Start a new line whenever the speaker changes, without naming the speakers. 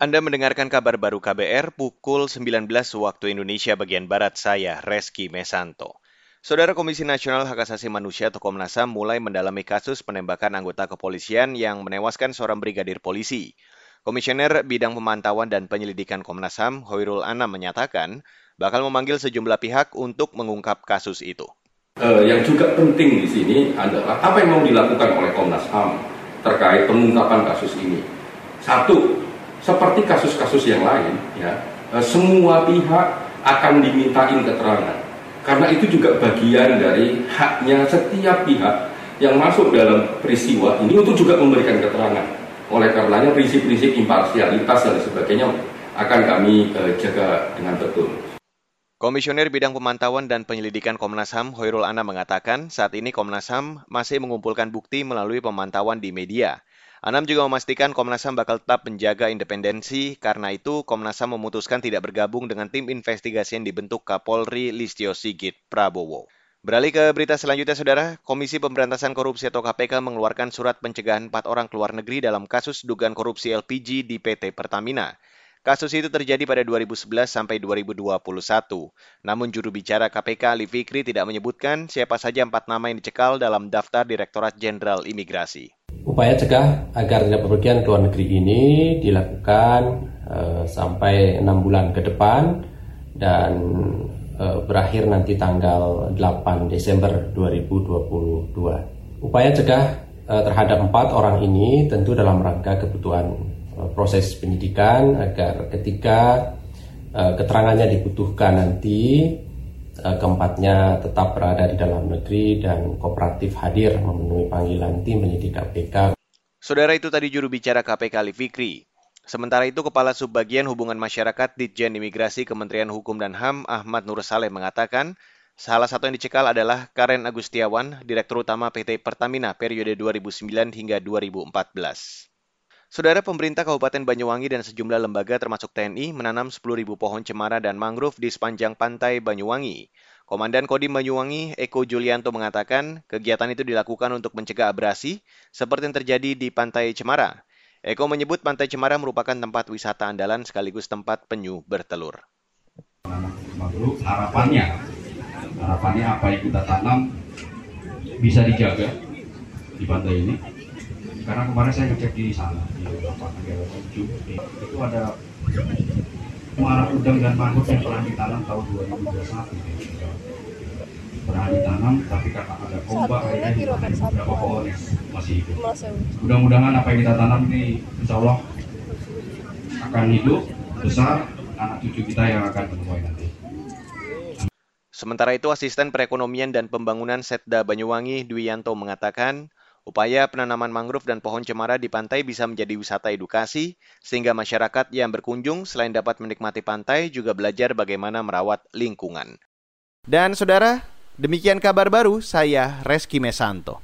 Anda mendengarkan kabar baru KBR pukul 19 waktu Indonesia bagian Barat saya, Reski Mesanto. Saudara Komisi Nasional Hak Asasi Manusia atau Komnas HAM mulai mendalami kasus penembakan anggota kepolisian yang menewaskan seorang brigadir polisi. Komisioner Bidang Pemantauan dan Penyelidikan Komnas HAM, Hoirul Anam menyatakan, bakal memanggil sejumlah pihak untuk mengungkap kasus itu.
Uh, yang juga penting di sini adalah apa yang mau dilakukan oleh Komnas HAM terkait pengungkapan kasus ini. Satu, seperti kasus-kasus yang lain, ya, eh, semua pihak akan dimintain keterangan. Karena itu juga bagian dari haknya setiap pihak yang masuk dalam peristiwa ini untuk juga memberikan keterangan. Oleh karenanya prinsip-prinsip imparsialitas dan sebagainya akan kami uh, jaga dengan betul.
Komisioner Bidang Pemantauan dan Penyelidikan Komnas HAM Hoirul Ana mengatakan saat ini Komnas HAM masih mengumpulkan bukti melalui pemantauan di media. Anam juga memastikan Komnas HAM bakal tetap menjaga independensi, karena itu Komnas HAM memutuskan tidak bergabung dengan tim investigasi yang dibentuk Kapolri Listio Sigit Prabowo. Beralih ke berita selanjutnya, Saudara. Komisi Pemberantasan Korupsi atau KPK mengeluarkan surat pencegahan empat orang keluar negeri dalam kasus dugaan korupsi LPG di PT Pertamina. Kasus itu terjadi pada 2011 sampai 2021. Namun juru bicara KPK Ali Fikri tidak menyebutkan siapa saja empat nama yang dicekal dalam daftar Direktorat Jenderal Imigrasi.
Upaya cegah agar tidak bepergian ke luar negeri ini dilakukan uh, sampai enam bulan ke depan dan uh, berakhir nanti tanggal 8 Desember 2022. Upaya cegah uh, terhadap empat orang ini tentu dalam rangka kebutuhan uh, proses penyidikan agar ketika uh, keterangannya dibutuhkan nanti keempatnya tetap berada di dalam negeri dan kooperatif hadir memenuhi panggilan tim penyidik KPK.
Saudara itu tadi juru bicara KPK Ali Fikri. Sementara itu, Kepala Subbagian Hubungan Masyarakat Ditjen Imigrasi Kementerian Hukum dan HAM Ahmad Nur Saleh mengatakan, salah satu yang dicekal adalah Karen Agustiawan, Direktur Utama PT Pertamina periode 2009 hingga 2014. Saudara pemerintah Kabupaten Banyuwangi dan sejumlah lembaga termasuk TNI menanam 10.000 pohon cemara dan mangrove di sepanjang pantai Banyuwangi. Komandan Kodim Banyuwangi, Eko Julianto mengatakan, kegiatan itu dilakukan untuk mencegah abrasi seperti yang terjadi di Pantai Cemara. Eko menyebut Pantai Cemara merupakan tempat wisata andalan sekaligus tempat penyu bertelur.
Harapannya, harapannya apa yang kita tanam bisa dijaga di pantai ini karena kemarin saya ngecek di sana di Bapak Negara Tujuh. Itu ada muara udang dan mangrove yang pernah ditanam tahun 2021 pernah ditanam tapi karena ada ombak akhirnya beberapa pohon yang masih hidup? Mudah-mudahan apa yang kita tanam ini insya Allah akan hidup besar anak cucu kita yang akan menemukan nanti.
Sementara itu, Asisten Perekonomian dan Pembangunan Setda Banyuwangi Dwianto mengatakan, Upaya penanaman mangrove dan pohon cemara di pantai bisa menjadi wisata edukasi, sehingga masyarakat yang berkunjung selain dapat menikmati pantai juga belajar bagaimana merawat lingkungan. Dan saudara, demikian kabar baru saya Reski Mesanto.